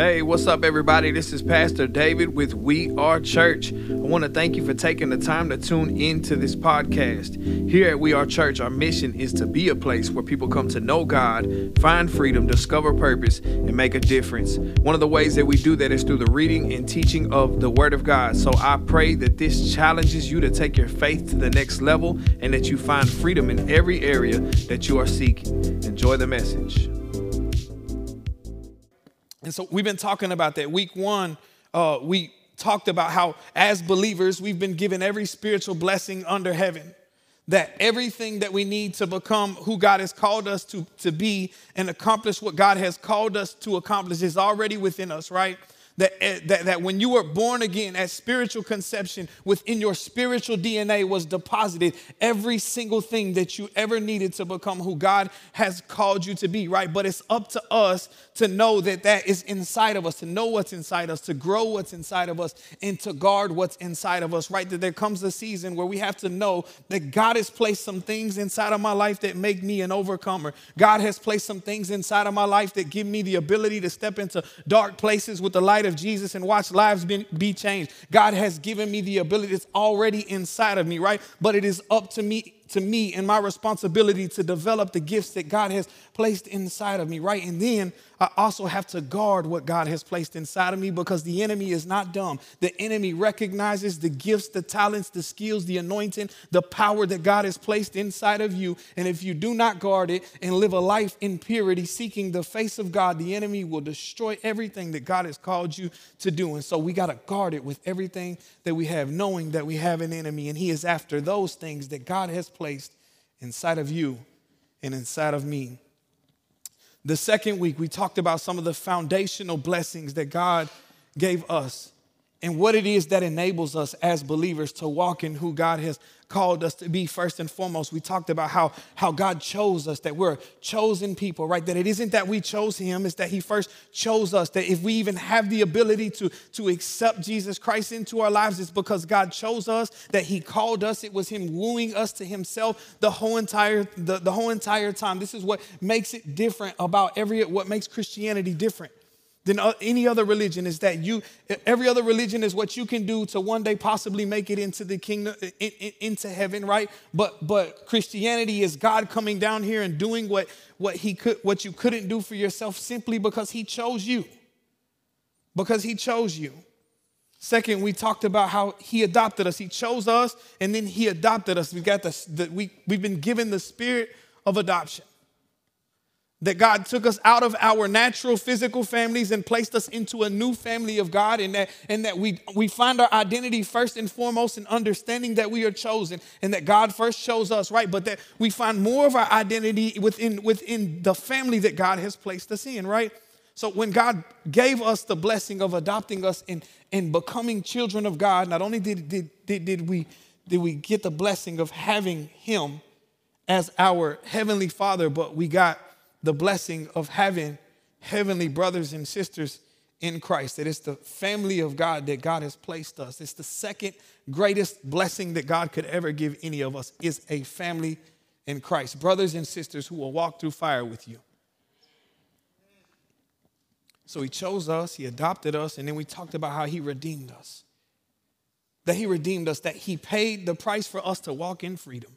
Hey, what's up, everybody? This is Pastor David with We Are Church. I want to thank you for taking the time to tune into this podcast. Here at We Are Church, our mission is to be a place where people come to know God, find freedom, discover purpose, and make a difference. One of the ways that we do that is through the reading and teaching of the Word of God. So I pray that this challenges you to take your faith to the next level and that you find freedom in every area that you are seeking. Enjoy the message. And so we've been talking about that. Week one, uh, we talked about how, as believers, we've been given every spiritual blessing under heaven. That everything that we need to become who God has called us to, to be and accomplish what God has called us to accomplish is already within us, right? that, eh, that, that when you were born again at spiritual conception, within your spiritual DNA was deposited every single thing that you ever needed to become who God has called you to be, right? But it's up to us to know that that is inside of us, to know what's inside us, to grow what's inside of us, and to guard what's inside of us, right? That there comes a season where we have to know that God has placed some things inside of my life that make me an overcomer. God has placed some things inside of my life that give me the ability to step into dark places with the light of Jesus and watch lives be, be changed. God has given me the ability, it's already inside of me, right? But it is up to me to me and my responsibility to develop the gifts that God has placed inside of me, right? And then I also have to guard what God has placed inside of me because the enemy is not dumb. The enemy recognizes the gifts, the talents, the skills, the anointing, the power that God has placed inside of you. And if you do not guard it and live a life in purity, seeking the face of God, the enemy will destroy everything that God has called you to do. And so we got to guard it with everything that we have, knowing that we have an enemy and he is after those things that God has inside of you and inside of me. The second week, we talked about some of the foundational blessings that God gave us and what it is that enables us as believers to walk in who God has called us to be first and foremost. We talked about how, how God chose us, that we're chosen people, right? That it isn't that we chose Him, it's that He first chose us. That if we even have the ability to, to accept Jesus Christ into our lives, it's because God chose us, that He called us. It was Him wooing us to Himself the whole entire, the, the whole entire time. This is what makes it different about every what makes Christianity different than uh, any other religion is that you every other religion is what you can do to one day possibly make it into the kingdom in, in, into heaven right? But but christianity is god coming down here and doing what what he could what you couldn't do for yourself simply because he chose you. Because he chose you. Second we talked about how he adopted us. He chose us and then he adopted us. We got this the, we, we've been given the spirit of adoption that God took us out of our natural physical families and placed us into a new family of God, and that, and that we, we find our identity first and foremost in understanding that we are chosen and that God first chose us, right? But that we find more of our identity within, within the family that God has placed us in, right? So when God gave us the blessing of adopting us and, and becoming children of God, not only did, did, did, did, we, did we get the blessing of having Him as our Heavenly Father, but we got the blessing of having heavenly brothers and sisters in Christ, that it's the family of God that God has placed us. It's the second greatest blessing that God could ever give any of us is a family in Christ. Brothers and sisters who will walk through fire with you. So he chose us, he adopted us, and then we talked about how he redeemed us. That he redeemed us, that he paid the price for us to walk in freedom.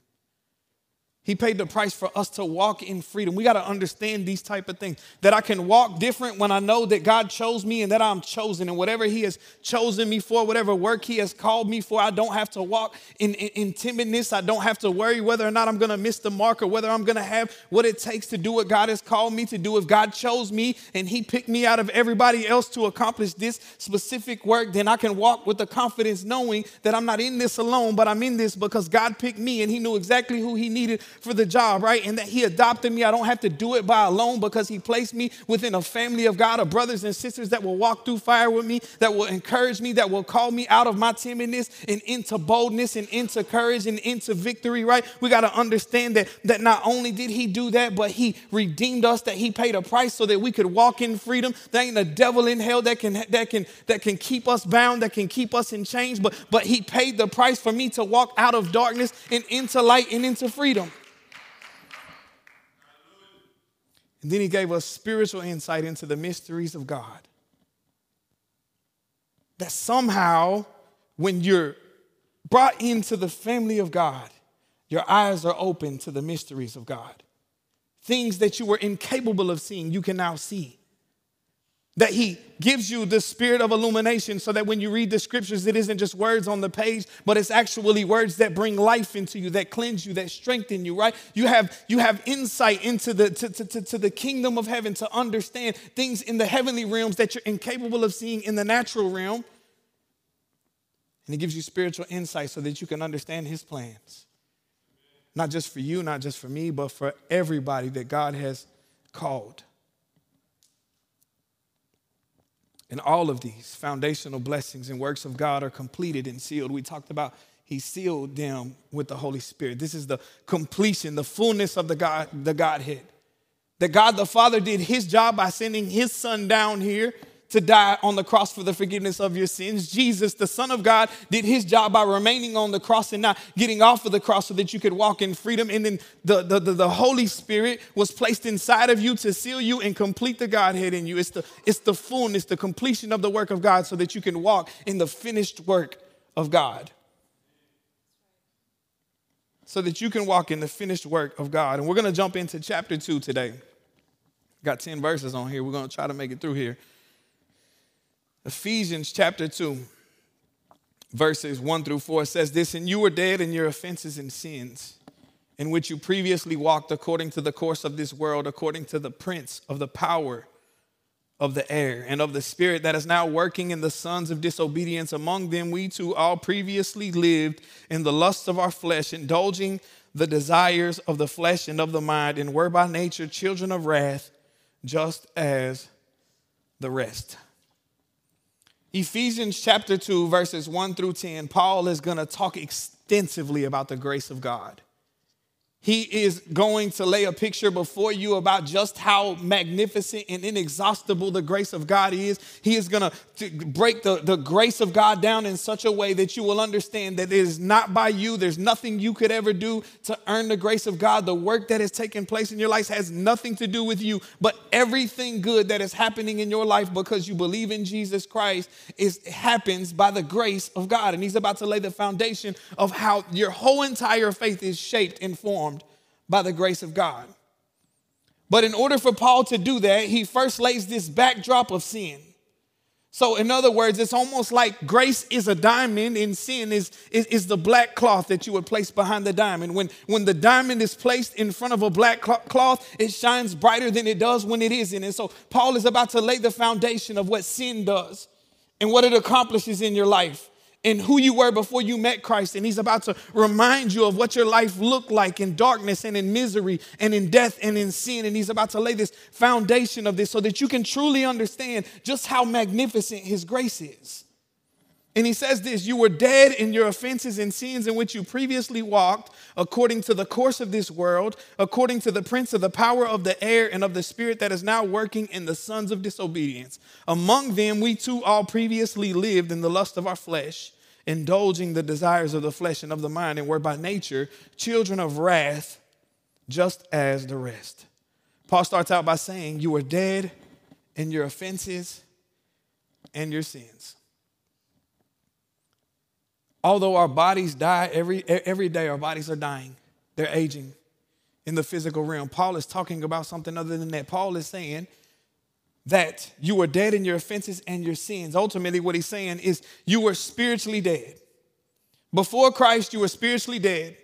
He paid the price for us to walk in freedom. We got to understand these type of things. That I can walk different when I know that God chose me and that I'm chosen. And whatever He has chosen me for, whatever work He has called me for, I don't have to walk in, in, in timidness. I don't have to worry whether or not I'm going to miss the mark or whether I'm going to have what it takes to do what God has called me to do. If God chose me and He picked me out of everybody else to accomplish this specific work, then I can walk with the confidence knowing that I'm not in this alone, but I'm in this because God picked me and He knew exactly who He needed for the job, right? And that He adopted me. I don't have to do it by alone because He placed me within a family of God of brothers and sisters that will walk through fire with me, that will encourage me, that will call me out of my timidness and into boldness and into courage and into victory, right? We got to understand that, that not only did He do that, but He redeemed us, that He paid a price so that we could walk in freedom. There ain't a devil in hell that can that can that can keep us bound, that can keep us in chains, but but He paid the price for me to walk out of darkness and into light and into freedom. And then he gave us spiritual insight into the mysteries of God. That somehow, when you're brought into the family of God, your eyes are open to the mysteries of God. Things that you were incapable of seeing, you can now see. That He gives you the spirit of illumination so that when you read the scriptures, it isn't just words on the page, but it's actually words that bring life into you, that cleanse you, that strengthen you, right? You have, you have insight into the, to, to, to, to the kingdom of heaven to understand things in the heavenly realms that you're incapable of seeing in the natural realm. And He gives you spiritual insight so that you can understand His plans not just for you, not just for me, but for everybody that God has called. And all of these foundational blessings and works of God are completed and sealed. We talked about he sealed them with the Holy Spirit. This is the completion, the fullness of the God, the Godhead. That God the Father did his job by sending his son down here to die on the cross for the forgiveness of your sins. Jesus, the Son of God, did his job by remaining on the cross and not getting off of the cross so that you could walk in freedom. And then the, the, the, the Holy Spirit was placed inside of you to seal you and complete the Godhead in you. It's the, it's the fullness, the completion of the work of God so that you can walk in the finished work of God. So that you can walk in the finished work of God. And we're going to jump into chapter 2 today. Got 10 verses on here. We're going to try to make it through here. Ephesians chapter 2, verses 1 through 4 says this And you were dead in your offenses and sins, in which you previously walked according to the course of this world, according to the prince of the power of the air and of the spirit that is now working in the sons of disobedience. Among them, we too all previously lived in the lusts of our flesh, indulging the desires of the flesh and of the mind, and were by nature children of wrath, just as the rest. Ephesians chapter 2, verses 1 through 10, Paul is going to talk extensively about the grace of God. He is going to lay a picture before you about just how magnificent and inexhaustible the grace of God is. He is going to break the, the grace of God down in such a way that you will understand that it is not by you. There's nothing you could ever do to earn the grace of God. The work that has taken place in your life has nothing to do with you, but everything good that is happening in your life because you believe in Jesus Christ is happens by the grace of God. And he's about to lay the foundation of how your whole entire faith is shaped and formed by the grace of God. But in order for Paul to do that, he first lays this backdrop of sin. So, in other words, it's almost like grace is a diamond and sin is, is, is, the black cloth that you would place behind the diamond. When, when the diamond is placed in front of a black cloth, it shines brighter than it does when it isn't. And so, Paul is about to lay the foundation of what sin does and what it accomplishes in your life and who you were before you met Christ. And He's about to remind you of what your life looked like in darkness and in misery and in death and in sin. And He's about to lay this foundation of this so that you can truly understand just how magnificent His grace is. And he says this You were dead in your offenses and sins in which you previously walked, according to the course of this world, according to the prince of the power of the air and of the spirit that is now working in the sons of disobedience. Among them, we too all previously lived in the lust of our flesh, indulging the desires of the flesh and of the mind, and were by nature children of wrath, just as the rest. Paul starts out by saying, You were dead in your offenses and your sins although our bodies die every, every day, our bodies are dying, they're aging in the physical realm. Paul is talking about something other than that. Paul is saying that you were dead in your offenses and your sins. Ultimately, what he's saying is you were spiritually dead. Before Christ, you were spiritually dead.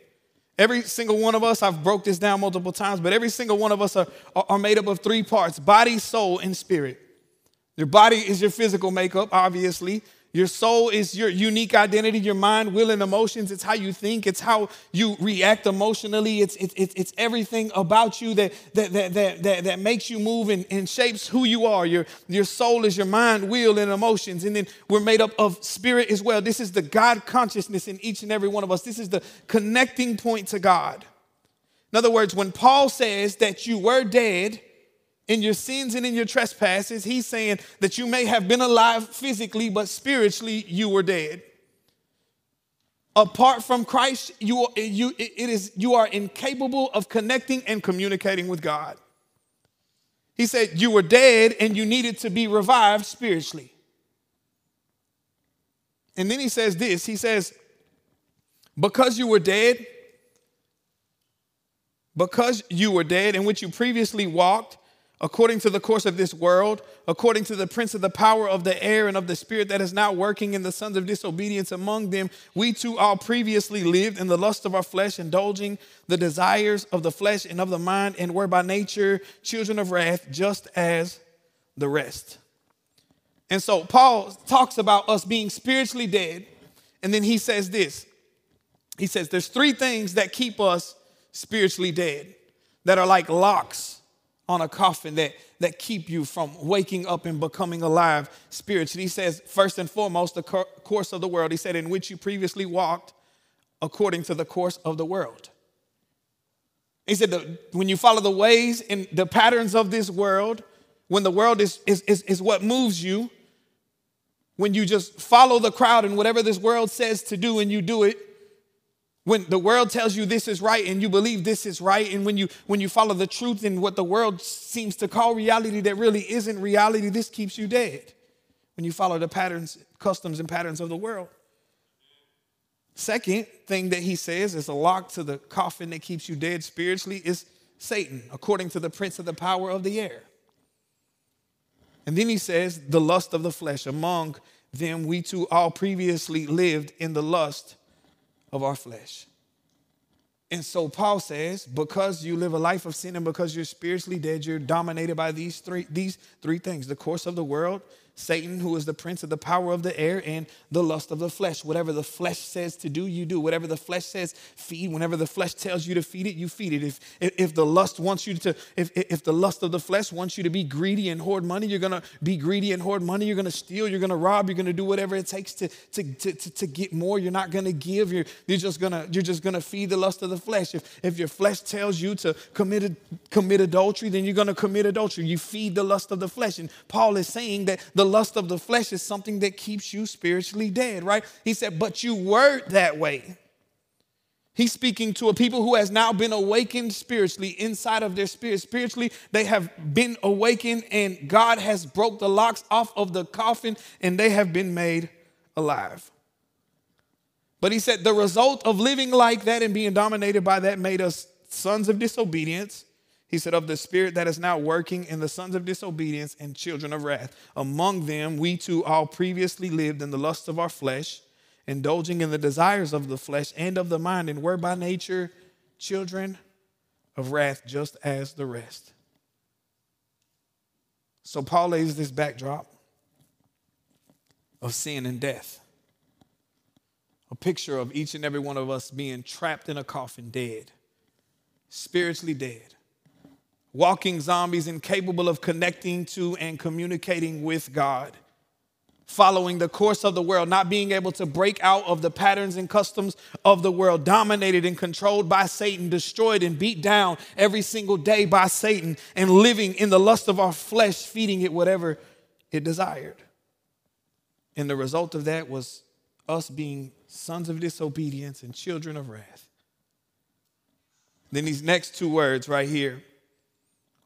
Every single one of us, I've broke this down multiple times, but every single one of us are, are made up of three parts body, soul, and spirit. Your body is your physical makeup, obviously. Your soul is your unique identity, your mind, will, and emotions. It's how you think, it's how you react emotionally. It's, it's, it's, everything about you that, that, that, that, that, that makes you move and, and shapes who you are. Your, your soul is your mind, will, and emotions. And then we're made up of spirit as well. This is the God consciousness in each and every one of us. This is the connecting point to God. In other words, when Paul says that you were dead, in your sins and in your trespasses, he's saying that you may have been alive physically, but spiritually you were dead. Apart from Christ, you, you, it is, you are incapable of connecting and communicating with God. He said you were dead and you needed to be revived spiritually. And then he says this He says, Because you were dead, because you were dead in which you previously walked, according to the course of this world, according to the prince of the power of the air and of the spirit that is now working in the sons of disobedience among them, we too all previously lived in the lust of our flesh, indulging the desires of the flesh and of the mind, and were by nature children of wrath, just as the rest. And so Paul talks about us being spiritually dead, and then he says this. He says there's three things that keep us spiritually dead that are like locks on a coffin that, that keep you from waking up and becoming alive spiritually. He says, first and foremost, the course of the world. He said, in which you previously walked according to the course of the world. He said, when you follow the ways and the patterns of this world, when the world is, is, is, is what moves you, when you just follow the crowd and whatever this world says to do and you do it, when the world tells you this is right and you believe this is right and when you when you follow the truth and what the world seems to call reality that really isn't reality this keeps you dead. When you follow the patterns customs and patterns of the world. Second thing that he says is a lock to the coffin that keeps you dead spiritually is satan according to the prince of the power of the air. And then he says the lust of the flesh among them we too all previously lived in the lust of our flesh. And so Paul says, because you live a life of sin and because you're spiritually dead, you're dominated by these three, these three things the course of the world, Satan, who is the prince of the power of the air, and the lust of the flesh. Whatever the flesh says to do, you do. Whatever the flesh says, feed. Whenever the flesh tells you to feed it, you feed it. If, if, if the lust wants you to, if, if the lust of the flesh wants you to be greedy and hoard money, you're gonna be greedy and hoard money. You're gonna steal, you're gonna rob, you're gonna do whatever it takes to, to, to, to, to get more. You're not gonna give. You're, you're just gonna you're just gonna feed the lust of the flesh. If, if your flesh tells you to commit, commit adultery, then you're gonna commit adultery. You feed the lust of the flesh. And Paul is saying that the lust of the flesh is something that keeps you spiritually dead, right? He said, but you were that way. He's speaking to a people who has now been awakened spiritually inside of their spirit. Spiritually, they have been awakened and God has broke the locks off of the coffin and they have been made alive. But he said the result of living like that and being dominated by that made us sons of disobedience he said, Of the spirit that is now working in the sons of disobedience and children of wrath. Among them, we too all previously lived in the lusts of our flesh, indulging in the desires of the flesh and of the mind, and were by nature children of wrath, just as the rest. So Paul lays this backdrop of sin and death. A picture of each and every one of us being trapped in a coffin, dead, spiritually dead walking zombies incapable of connecting to and communicating with God, following the course of the world, not being able to break out of the patterns and customs of the world, dominated and controlled by Satan, destroyed and beat down every single day by Satan, and living in the lust of our flesh, feeding it whatever it desired. And the result of that was us being sons of disobedience and children of wrath. Then these next two words right here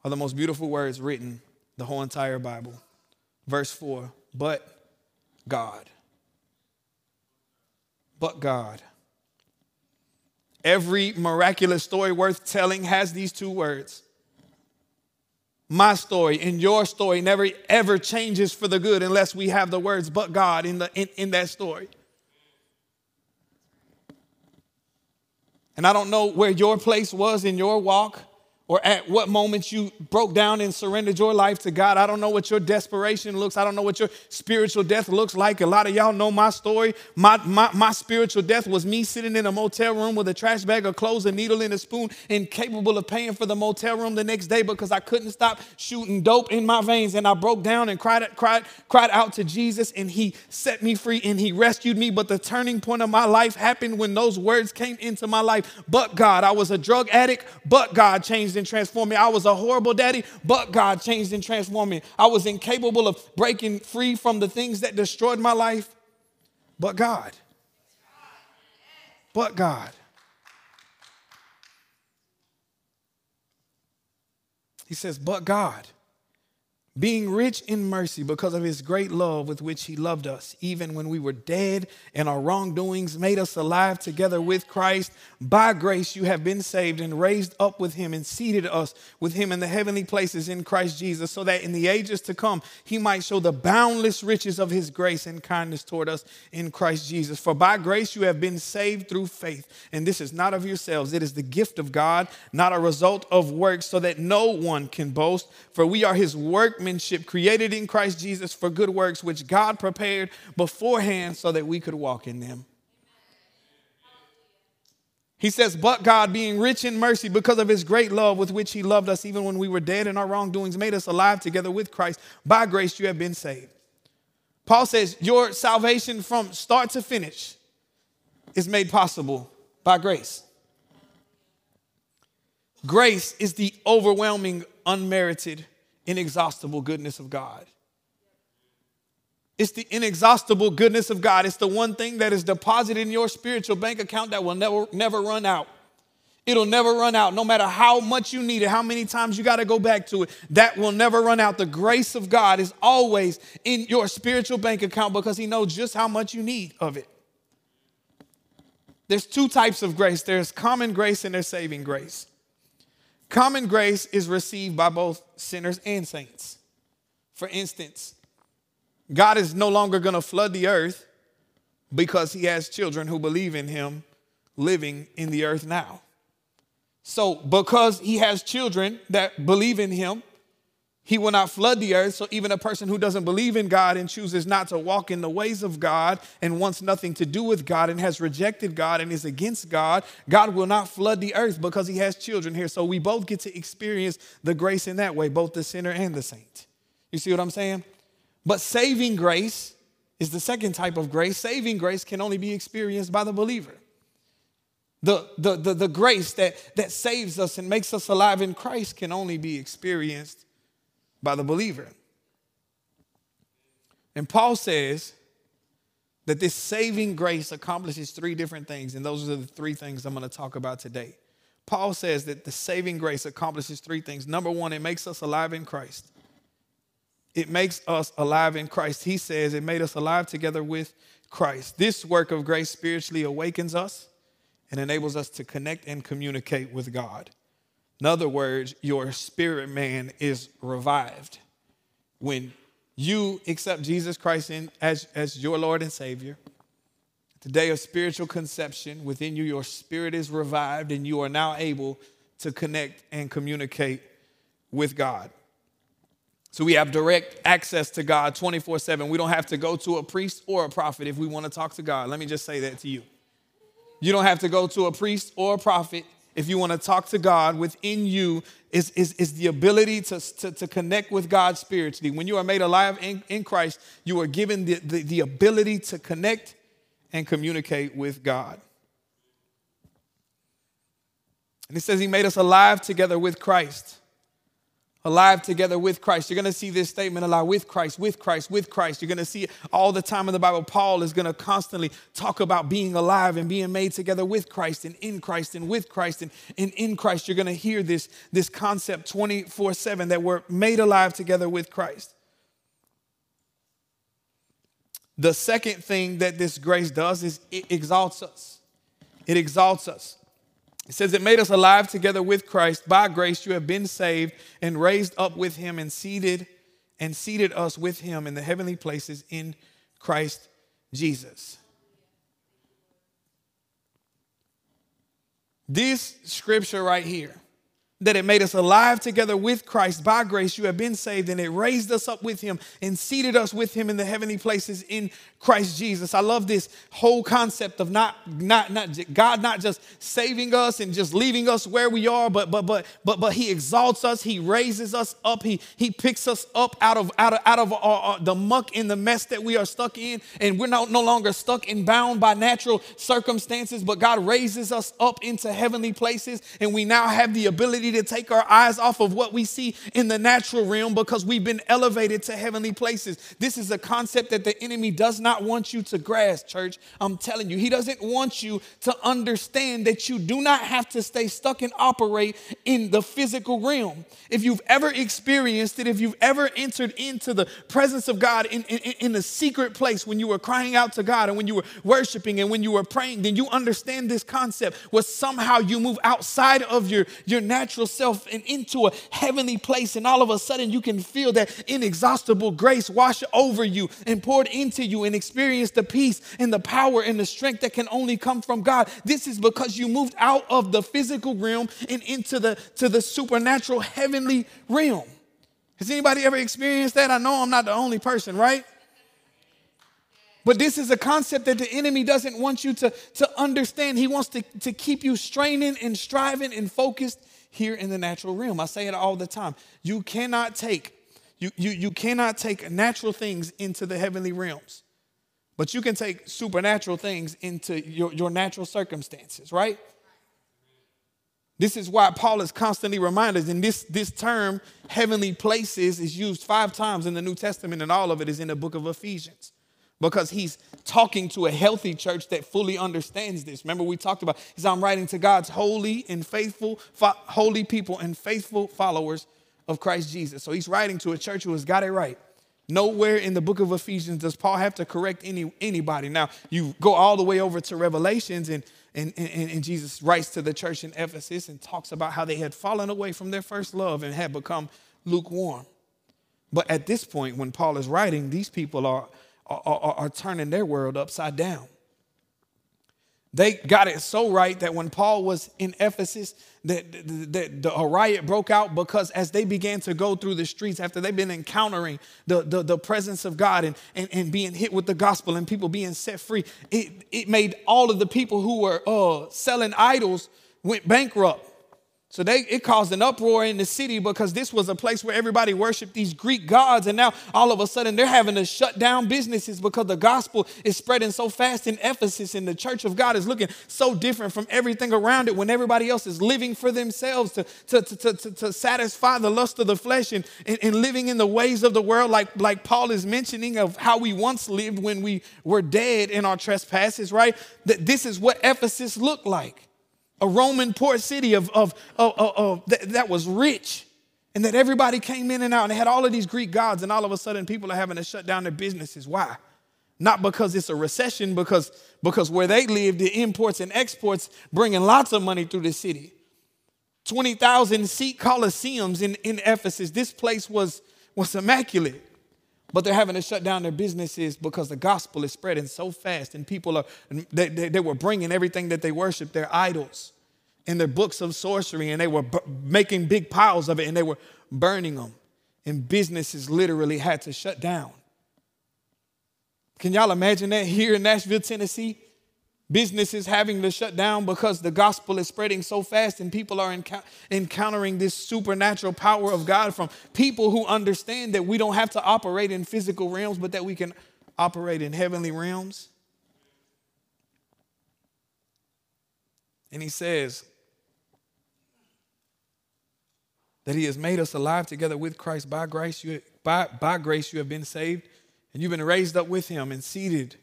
are the most beautiful words written the whole entire Bible. Verse 4 But God. But God. Every miraculous story worth telling has these two words. My story and your story never ever changes for the good unless we have the words but God in, the, in, in that story. And I don't know where your place was in your walk or at what moment you broke down and surrendered your life to God. I don't know what your desperation looks. I don't know what your spiritual death looks like. A lot of y'all know my story. My, my, my spiritual death was me sitting in a motel room with a trash bag of clothes, a needle, and a spoon, incapable of paying for the motel room the next day because I couldn't stop shooting dope in my veins. And I broke down and cried, cried, cried out to Jesus, and He set me free and He rescued me. But the turning point of my life happened when those words came into my life. But God, I was a drug addict, but God changed changed and transformed me. I was a horrible daddy, but God changed and transformed me. I was incapable of breaking free from the things that destroyed my life, but God. But God. He says, but God. Being rich in mercy because of his great love with which he loved us, even when we were dead and our wrongdoings made us alive together with Christ. By grace you have been saved and raised up with him and seated us with him in the heavenly places in Christ Jesus, so that in the ages to come he might show the boundless riches of his grace and kindness toward us in Christ Jesus. For by grace you have been saved through faith, and this is not of yourselves, it is the gift of God, not a result of works, so that no one can boast. For we are his work workmanship created in Christ Jesus for good works, which God prepared beforehand so that we could walk in them. He says, But God, being rich in mercy because of his great love with which he loved us, even when we were dead in our wrongdoings, made us alive together with Christ. By grace you have been saved. Paul says, Your salvation from start to finish is made possible by grace. Grace is the overwhelming, unmerited inexhaustible goodness of God. It's the inexhaustible goodness of God. It's the one thing that is deposited in your spiritual bank account that will never, never run out. It'll never run out, no matter how much you need it, how many times you got to go back to it. That will never run out. The grace of God is always in your spiritual bank account because He knows just how much you need of it. There's two types of grace there's common grace and there's saving grace. Common grace is received by both sinners and saints. For instance, God is no longer going to flood the earth because he has children who believe in him living in the earth now. So, because he has children that believe in him, he will not flood the earth. So even a person who doesn't believe in God and chooses not to walk in the ways of God and wants nothing to do with God and has rejected God and is against God, God will not flood the earth because he has children here. So we both get to experience the grace in that way, both the sinner and the saint. You see what I'm saying? But saving grace is the second type of grace. Saving grace can only be experienced by the believer. The, the, the, the grace that, that saves us and makes us alive in Christ can only be experienced by the believer. And Paul says that this saving grace accomplishes three different things, and those are the three things I'm going to talk about today. Paul says that the saving grace accomplishes three things. Number one, it makes us alive in Christ. It makes us alive in Christ. He says it made us alive together with Christ. This work of grace spiritually awakens us and enables us to connect and communicate with God. In other words, your spirit man is revived. When you accept Jesus Christ in, as, as your Lord and Savior, the day of spiritual conception, within you, your spirit is revived, and you are now able to connect and communicate with God. So we have direct access to God 24 7. We don't have to go to a priest or a prophet if we want to talk to God. Let me just say that to you. You don't have to go to a priest or a prophet if you want to talk to God, within you is, is, is the ability to, to, to, connect with God spiritually. When you are made alive in, in Christ, you are given the, the, the ability to connect and communicate with God. And it says he made us alive together with Christ alive together with Christ. You're going to see this statement alive with Christ, with Christ, with Christ. You're going to see all the time in the Bible. Paul is going to constantly talk about being alive and being made together with Christ and in Christ and with Christ and, and in Christ. You're going to hear this, this concept 24 7 that we're made alive together with Christ. The second thing that this grace does is it exalts us. It exalts us. It says, It made us alive together with Christ. By grace you have been saved and raised up with him and seated and seated us with him in the heavenly places in Christ Jesus. This scripture right here that it made us alive together with Christ. By grace, you have been saved, and it raised us up with Him and seated us with Him in the heavenly places in Christ Jesus. I love this whole concept of not, not, not God not just saving us and just leaving us where we are, but but but but but He exalts us, He raises us up, He He picks us up out of out of out of our, our, the muck and the mess that we are stuck in, and we're not no longer stuck and bound by natural circumstances, but God raises us up into heavenly places, and we now have the ability to take our eyes off of what we see in the natural realm because we've been elevated to heavenly places. This is a concept that the enemy does not want you to grasp, church. I'm telling you, he doesn't want you to understand that you do not have to stay stuck and operate in the physical realm. If you've ever experienced it, if you've ever entered into the presence of God in, in, in secret place when you were crying out to God and when you were worshiping and when you were praying, then you understand this concept where somehow you move outside of your, your natural self and into a heavenly place, and all of a sudden you can feel that inexhaustible grace wash over you and poured into you and experience the peace and the power and the strength that can only come from God. This is because you moved out of the physical realm and into the to the supernatural heavenly realm. Has anybody ever experienced that? I know I'm not the only person, right? But this is a concept that the enemy doesn't want you to, to understand. He wants to, to keep you straining and striving and focused here in the natural realm. I say it all the time. You cannot take, you, you, you cannot take natural things into the heavenly realms, but you can take supernatural things into your, your natural circumstances, right? This is why Paul is constantly reminding us, and this, this term, heavenly places, is used five times in the New Testament, and all of it is in the book of Ephesians because he's talking to a healthy church that fully understands this. Remember, we talked about, he's I'm writing to God's holy and faithful, fo- holy people and faithful followers of Christ Jesus. So he's writing to a church who has got it right. Nowhere in the book of Ephesians does Paul have to correct any, anybody. Now, you go all the way over to Revelations, and, and, and, and Jesus writes to the church in Ephesus and talks about how they had fallen away from their first love and had become lukewarm. But at this point, when Paul is writing, these people are are, are, are turning their world upside down. They got it so right that when Paul was in Ephesus, that the, the, a riot broke out because as they began to go through the streets after they've been encountering the, the, the presence of God and, and, and being hit with the gospel and people being set free, it, it made all of the people who were uh, selling idols went bankrupt. So they, it caused an uproar in the city because this was a place where everybody worshiped these Greek gods. And now all of a sudden they're having to shut down businesses because the gospel is spreading so fast in Ephesus and the church of God is looking so different from everything around it when everybody else is living for themselves to, to, to, to, to satisfy the lust of the flesh and, and, and living in the ways of the world, like, like Paul is mentioning of how we once lived when we were dead in our trespasses, right? That this is what Ephesus looked like a Roman port city of, of, of, of that, that was rich and that everybody came in and out and they had all of these Greek gods, and all of a sudden people are having to shut down their businesses. Why? Not because it's a recession, because, because where they live, the imports and exports bringing lots of money through the city. 20,000 seat coliseums in, in Ephesus. This place was, was immaculate. But they're having to shut down their businesses because the gospel is spreading so fast, and people are, they, they, they were bringing everything that they worship, their idols, and their books of sorcery, and they were b- making big piles of it, and they were burning them. And businesses literally had to shut down. Can y'all imagine that here in Nashville, Tennessee? Businesses having to shut down because the gospel is spreading so fast and people are encou- encountering this supernatural power of God from people who understand that we don't have to operate in physical realms, but that we can operate in heavenly realms. And he says that he has made us alive together with Christ by grace. You, by, by grace, you have been saved, and you've been raised up with him and seated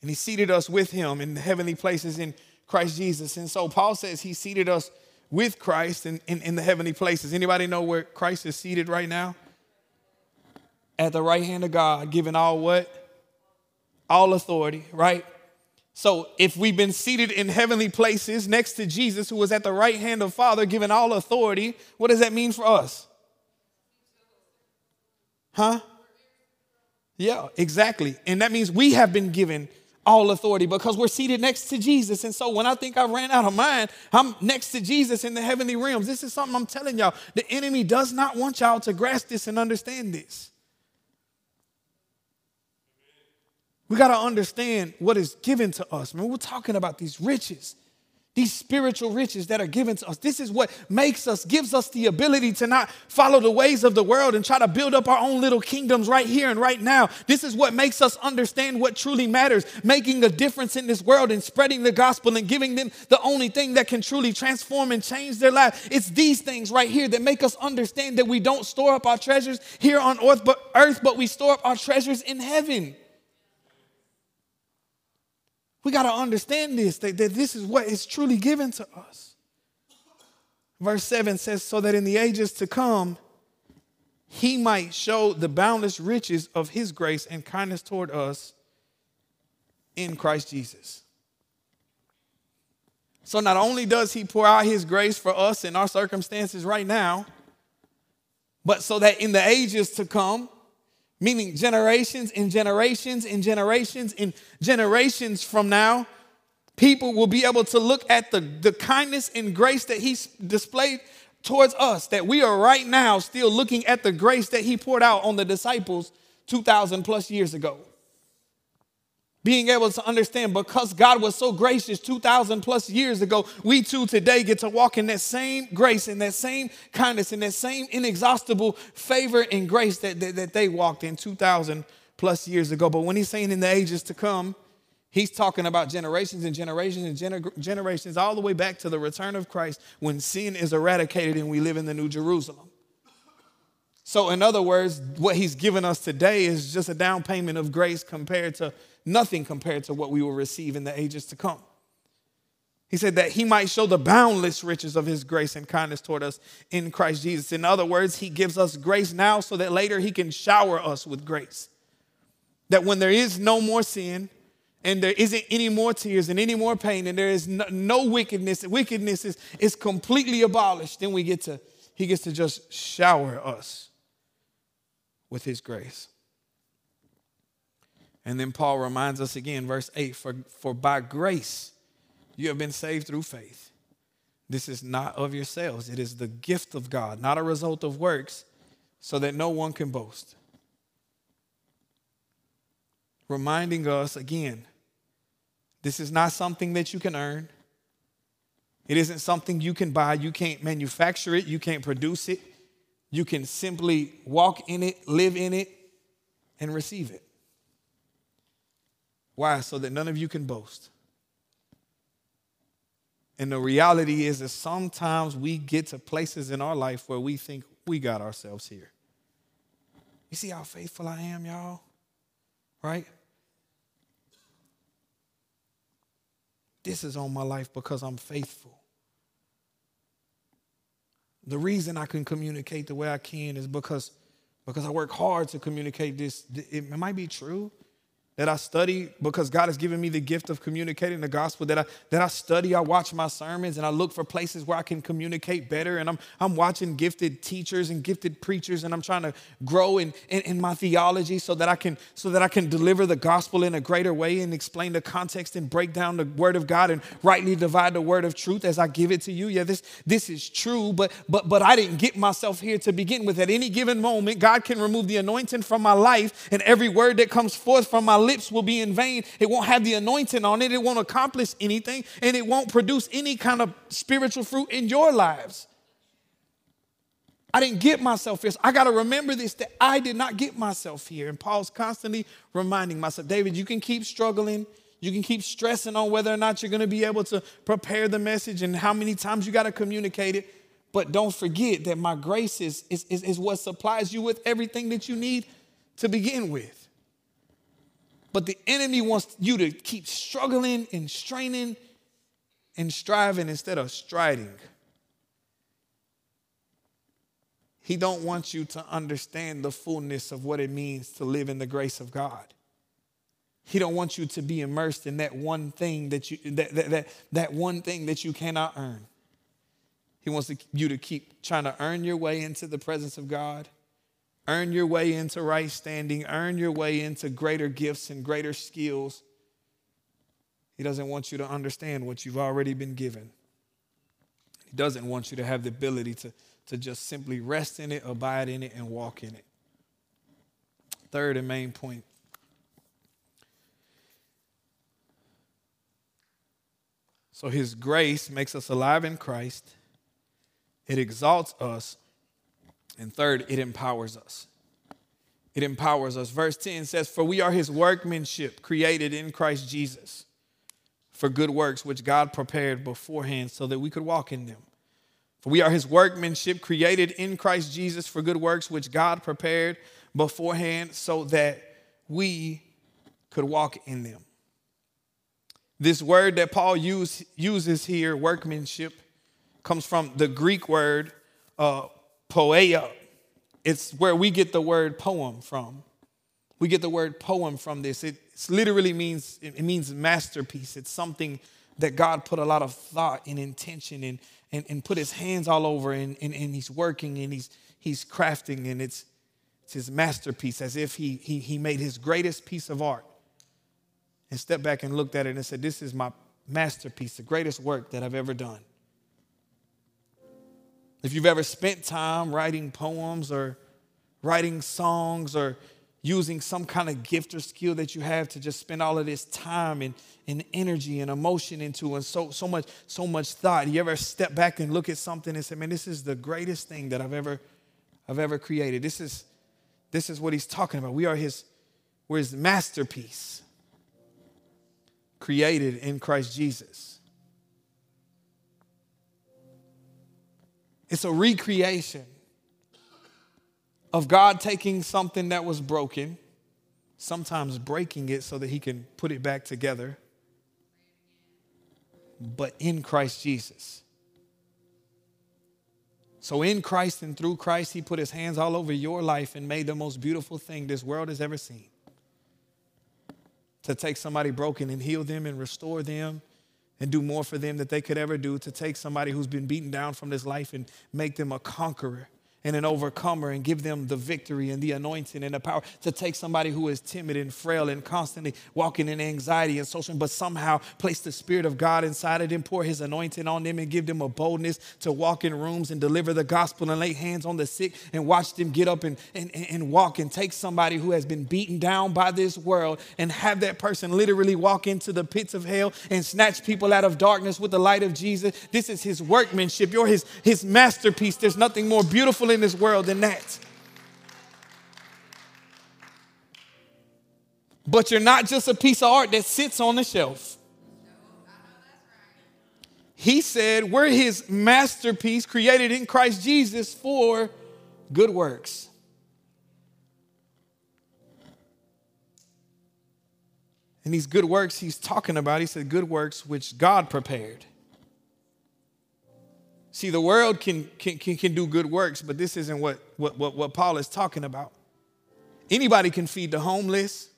and he seated us with him in the heavenly places in Christ Jesus. And so Paul says he seated us with Christ in, in, in the heavenly places. Anybody know where Christ is seated right now? At the right hand of God, giving all what? All authority, right? So if we've been seated in heavenly places next to Jesus, who was at the right hand of Father, given all authority, what does that mean for us? Huh? Yeah, exactly. And that means we have been given all authority because we're seated next to Jesus. And so when I think I ran out of mine, I'm next to Jesus in the heavenly realms. This is something I'm telling y'all. The enemy does not want y'all to grasp this and understand this. We got to understand what is given to us. I mean, we're talking about these riches. These spiritual riches that are given to us. This is what makes us, gives us the ability to not follow the ways of the world and try to build up our own little kingdoms right here and right now. This is what makes us understand what truly matters, making a difference in this world and spreading the gospel and giving them the only thing that can truly transform and change their life. It's these things right here that make us understand that we don't store up our treasures here on earth, but earth, but we store up our treasures in heaven. We got to understand this, that, that this is what is truly given to us. Verse 7 says, So that in the ages to come, he might show the boundless riches of his grace and kindness toward us in Christ Jesus. So not only does he pour out his grace for us in our circumstances right now, but so that in the ages to come, meaning generations and generations and generations and generations from now, people will be able to look at the, the kindness and grace that He's displayed towards us, that we are right now still looking at the grace that He poured out on the disciples 2,000 plus years ago being able to understand because God was so gracious 2,000 plus years ago, we too today get to walk in that same grace and that same kindness and that same inexhaustible favor and grace that, that, that they walked in 2,000 plus years ago. But when he's saying in the ages to come, he's talking about generations and generations and gener- generations all the way back to the return of Christ when sin is eradicated and we live in the New Jerusalem. So, in other words, what he's given us today is just a down payment of grace compared to nothing compared to what we will receive in the ages to come. He said that he might show the boundless riches of his grace and kindness toward us in Christ Jesus. In other words, he gives us grace now so that later he can shower us with grace. That when there is no more sin, and there isn't any more tears and any more pain, and there is no, no wickedness, wickedness is, is completely abolished, then we get to, he gets to just shower us with his grace. And then Paul reminds us again, verse 8 for, for by grace you have been saved through faith. This is not of yourselves, it is the gift of God, not a result of works, so that no one can boast. Reminding us again, this is not something that you can earn. It isn't something you can buy. You can't manufacture it. You can't produce it. You can simply walk in it, live in it, and receive it. Why? So that none of you can boast. And the reality is that sometimes we get to places in our life where we think we got ourselves here. You see how faithful I am, y'all? Right? This is on my life because I'm faithful. The reason I can communicate the way I can is because, because I work hard to communicate this. It might be true, that I study because God has given me the gift of communicating the gospel, that I, that I study, I watch my sermons, and I look for places where I can communicate better. And I'm, I'm watching gifted teachers and gifted preachers, and I'm trying to grow in, in, in my theology so that, I can, so that I can deliver the gospel in a greater way and explain the context and break down the word of God and rightly divide the word of truth as I give it to you. Yeah, this, this is true, but, but, but I didn't get myself here to begin with. At any given moment, God can remove the anointing from my life, and every word that comes forth from my lips will be in vain. It won't have the anointing on it. It won't accomplish anything, and it won't produce any kind of spiritual fruit in your lives. I didn't get myself here. I got to remember this that I did not get myself here. And Paul's constantly reminding myself, David, you can keep struggling. You can keep stressing on whether or not you're going to be able to prepare the message and how many times you got to communicate it. But don't forget that my grace is, is, is, is what supplies you with everything that you need to begin with. But the enemy wants you to keep struggling and straining and striving instead of striding. He don't want you to understand the fullness of what it means to live in the grace of God. He don't want you to be immersed in that one thing that you that that, that, that one thing that you cannot earn. He wants you to keep trying to earn your way into the presence of God earn your way into right standing, earn your way into greater gifts and greater skills. He doesn't want you to understand what you've already been given. He doesn't want you to have the ability to, to just simply rest in it, abide in it, and walk in it. Third and main point So his grace makes us alive in Christ. It exalts us. And third, it empowers us. It empowers us. Verse 10 says, For we are his workmanship, created in Christ Jesus, for good works which God prepared beforehand so that we could walk in them. For we are his workmanship, created in Christ Jesus for good works which God prepared beforehand so that we could walk in them. This word that Paul use, uses here, workmanship, comes from the Greek word uh, poiema. It's where we get the word poem from. We get the word poem from this. It literally means it means masterpiece. It's something that God put a lot of thought and intention and, and, and put his hands all over and, and, and he's working and he's he's crafting and it's it's his masterpiece as if he, he, he made his greatest piece of art and stepped back and looked at it and said, This is my masterpiece, the greatest work that I've ever done. If you've ever spent time writing poems or writing songs or using some kind of gift or skill that you have to just spend all of this time and, and energy and emotion into and so, so much so much thought you ever step back and look at something and say man this is the greatest thing that i've ever i've ever created this is this is what he's talking about we are his we're his masterpiece created in Christ Jesus. It's a recreation of God taking something that was broken, sometimes breaking it so that he can put it back together, but in Christ Jesus. So, in Christ and through Christ, he put his hands all over your life and made the most beautiful thing this world has ever seen to take somebody broken and heal them and restore them and do more for them that they could ever do, to take somebody who's been beaten down from this life and make them a conqueror and an overcomer and give them the victory and the anointing and the power to take somebody who is timid and frail and constantly walking in anxiety and social, but somehow place the Spirit of God inside of them, pour His anointing on them, and give them a boldness to walk in rooms and deliver the gospel and lay hands on the sick and watch them get up and, and, and walk and take somebody who has been beaten down by this world and have that person literally walk into the pits of hell and snatch people out of darkness with the light of Jesus. This is His workmanship. You're His, his masterpiece. There's nothing more beautiful in this world than that. But you're not just a piece of art that sits on the shelf. He said, We're his masterpiece created in Christ Jesus for good works. And these good works he's talking about, he said, good works which God prepared See, the world can, can, can, can do good works, but this isn't what, what, what, what Paul is talking about. Anybody can feed the homeless.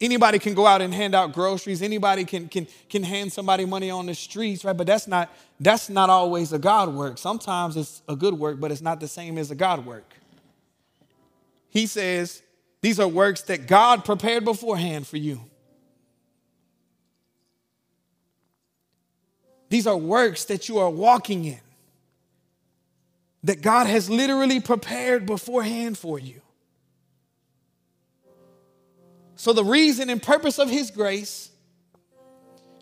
Anybody can go out and hand out groceries. Anybody can, can, can hand somebody money on the streets, right? But that's not, that's not always a God work. Sometimes it's a good work, but it's not the same as a God work. He says, these are works that God prepared beforehand for you. These are works that you are walking in, that God has literally prepared beforehand for you. So, the reason and purpose of His grace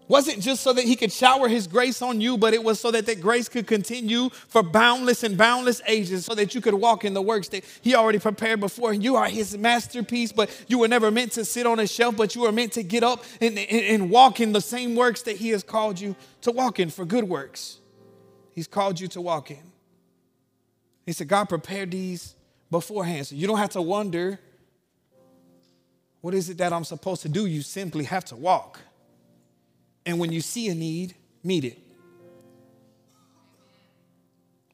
wasn't just so that he could shower his grace on you, but it was so that that grace could continue for boundless and boundless ages, so that you could walk in the works that he already prepared before. You are his masterpiece, but you were never meant to sit on a shelf, but you were meant to get up and, and, and walk in the same works that he has called you to walk in for good works. He's called you to walk in. He said, God prepared these beforehand. So you don't have to wonder, what is it that I'm supposed to do? You simply have to walk. And when you see a need, meet it.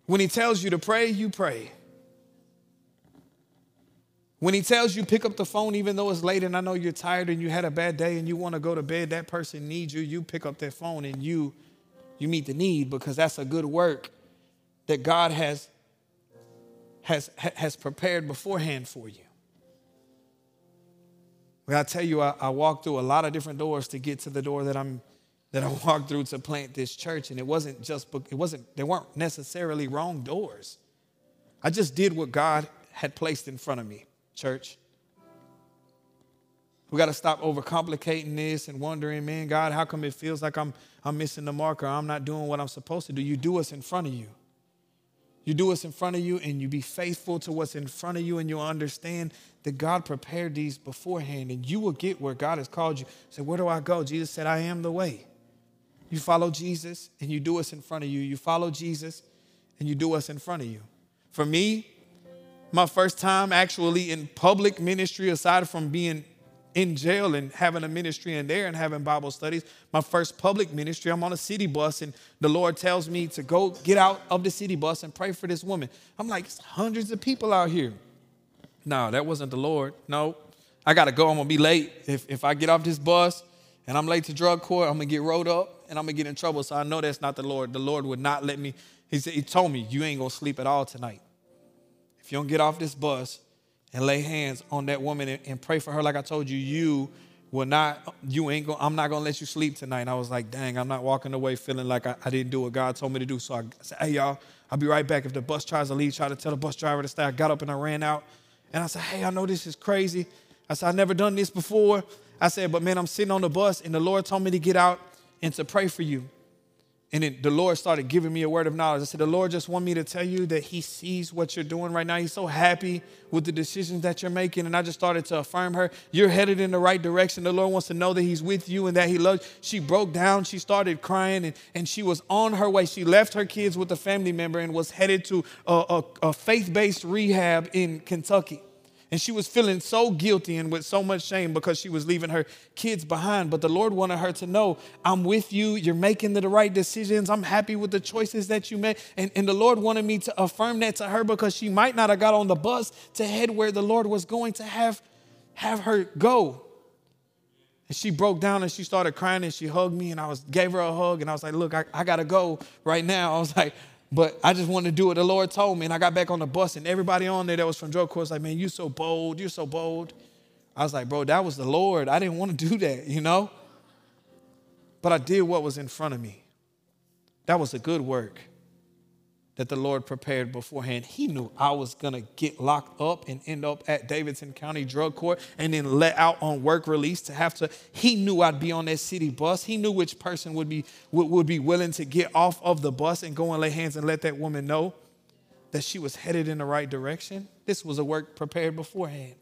When he tells you to pray, you pray. When he tells you pick up the phone even though it's late and I know you're tired and you had a bad day and you want to go to bed, that person needs you, you pick up that phone and you you meet the need because that's a good work that God has has has prepared beforehand for you. Well, I tell you, I, I walked through a lot of different doors to get to the door that I'm that I walked through to plant this church, and it wasn't just it wasn't they weren't necessarily wrong doors. I just did what God had placed in front of me, church. We got to stop overcomplicating this and wondering, man, God, how come it feels like I'm, I'm missing the mark or I'm not doing what I'm supposed to do? You do what's in front of you. You do what's in front of you and you be faithful to what's in front of you and you'll understand that God prepared these beforehand and you will get where God has called you. Say, where do I go? Jesus said, I am the way. You follow Jesus and you do what's in front of you. You follow Jesus and you do what's in front of you. For me, my first time actually in public ministry, aside from being in jail and having a ministry in there and having Bible studies. My first public ministry, I'm on a city bus and the Lord tells me to go get out of the city bus and pray for this woman. I'm like, hundreds of people out here. No, that wasn't the Lord. No, I got to go. I'm going to be late. If, if I get off this bus and I'm late to drug court, I'm going to get rolled up and I'm to get in trouble. So I know that's not the Lord. The Lord would not let me. He, said, he told me, you ain't to sleep at all tonight. If you don't get off this bus, and lay hands on that woman and, and pray for her like I told you, you will not, you ain't gonna, I'm not to let you sleep tonight. And I was like, dang, I'm not walking away feeling like I, I, didn't do what God told me to do. So I said, hey, y'all, I'll be right back. If the bus tries to leave, try to tell the bus driver to stay. I got up and I ran out. And I said, hey, I know this is crazy. I said, I've never done this before. I said, but man, I'm sitting on the bus and the Lord told me to get out and to pray for you. And then the Lord started giving me a word of knowledge. I said, The Lord just want me to tell you that He sees what you're doing right now. He's so happy with the decisions that you're making. And I just started to affirm her. You're headed in the right direction. The Lord wants to know that He's with you and that He loves you. She broke down. She started crying and, and she was on her way. She left her kids with a family member and was headed to a, a, a faith based rehab in Kentucky. And she was feeling so guilty and with so much shame because she was leaving her kids behind. But the Lord wanted her to know, I'm with you. You're making the right decisions. I'm happy with the choices that you made. And, and the Lord wanted me to affirm that to her because she might not have got on the bus to head where the Lord was going to have, have her go. And she broke down and she started crying and she hugged me and I was gave her a hug and I was like, look, I, I gotta go right now. I was like, but I just wanted to do what the Lord told me. And I got back on the bus, and everybody on there that was from drug court was like, man, you're so bold. You're so bold. I was like, bro, that was the Lord. I didn't want to do that, you know? But I did what was in front of me. That was a good work that the Lord prepared beforehand. He knew I was to get locked up and end up at Davidson County Drug Court and then let out on work release to have to. He knew I'd be on that city bus. He knew which person would be, would, would be willing to get off of the bus and go and lay hands and let that woman know that she was headed in the right direction. This was a work prepared beforehand.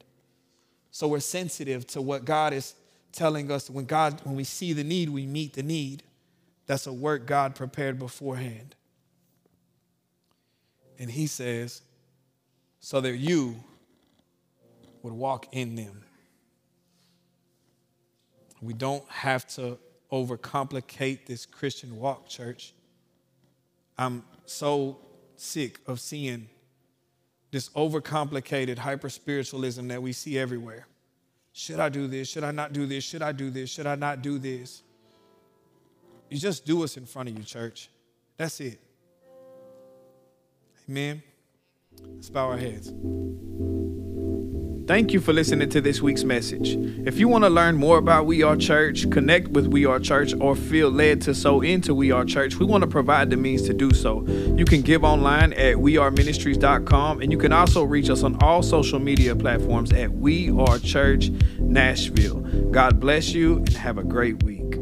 So we're sensitive to what God is telling us. When God, when we see the need, we meet the need. That's a work God prepared beforehand. And he says, so that you would walk in them. We don't have to overcomplicate this Christian walk, church. I'm so sick of seeing this overcomplicated hyper spiritualism that we see everywhere. Should I do this? Should I not do this? Should I do this? Should I not do this? You just do what's in front of you, church. That's it. Amen. Let's bow our heads. Thank you for listening to this week's message. If you want to learn more about We Are Church, connect with We Are Church, or feel led to sow into We Are Church, we want to provide the means to do so. You can give online at weareministries.com, and you can also reach us on all social media platforms at We Are Church Nashville. God bless you and have a great week.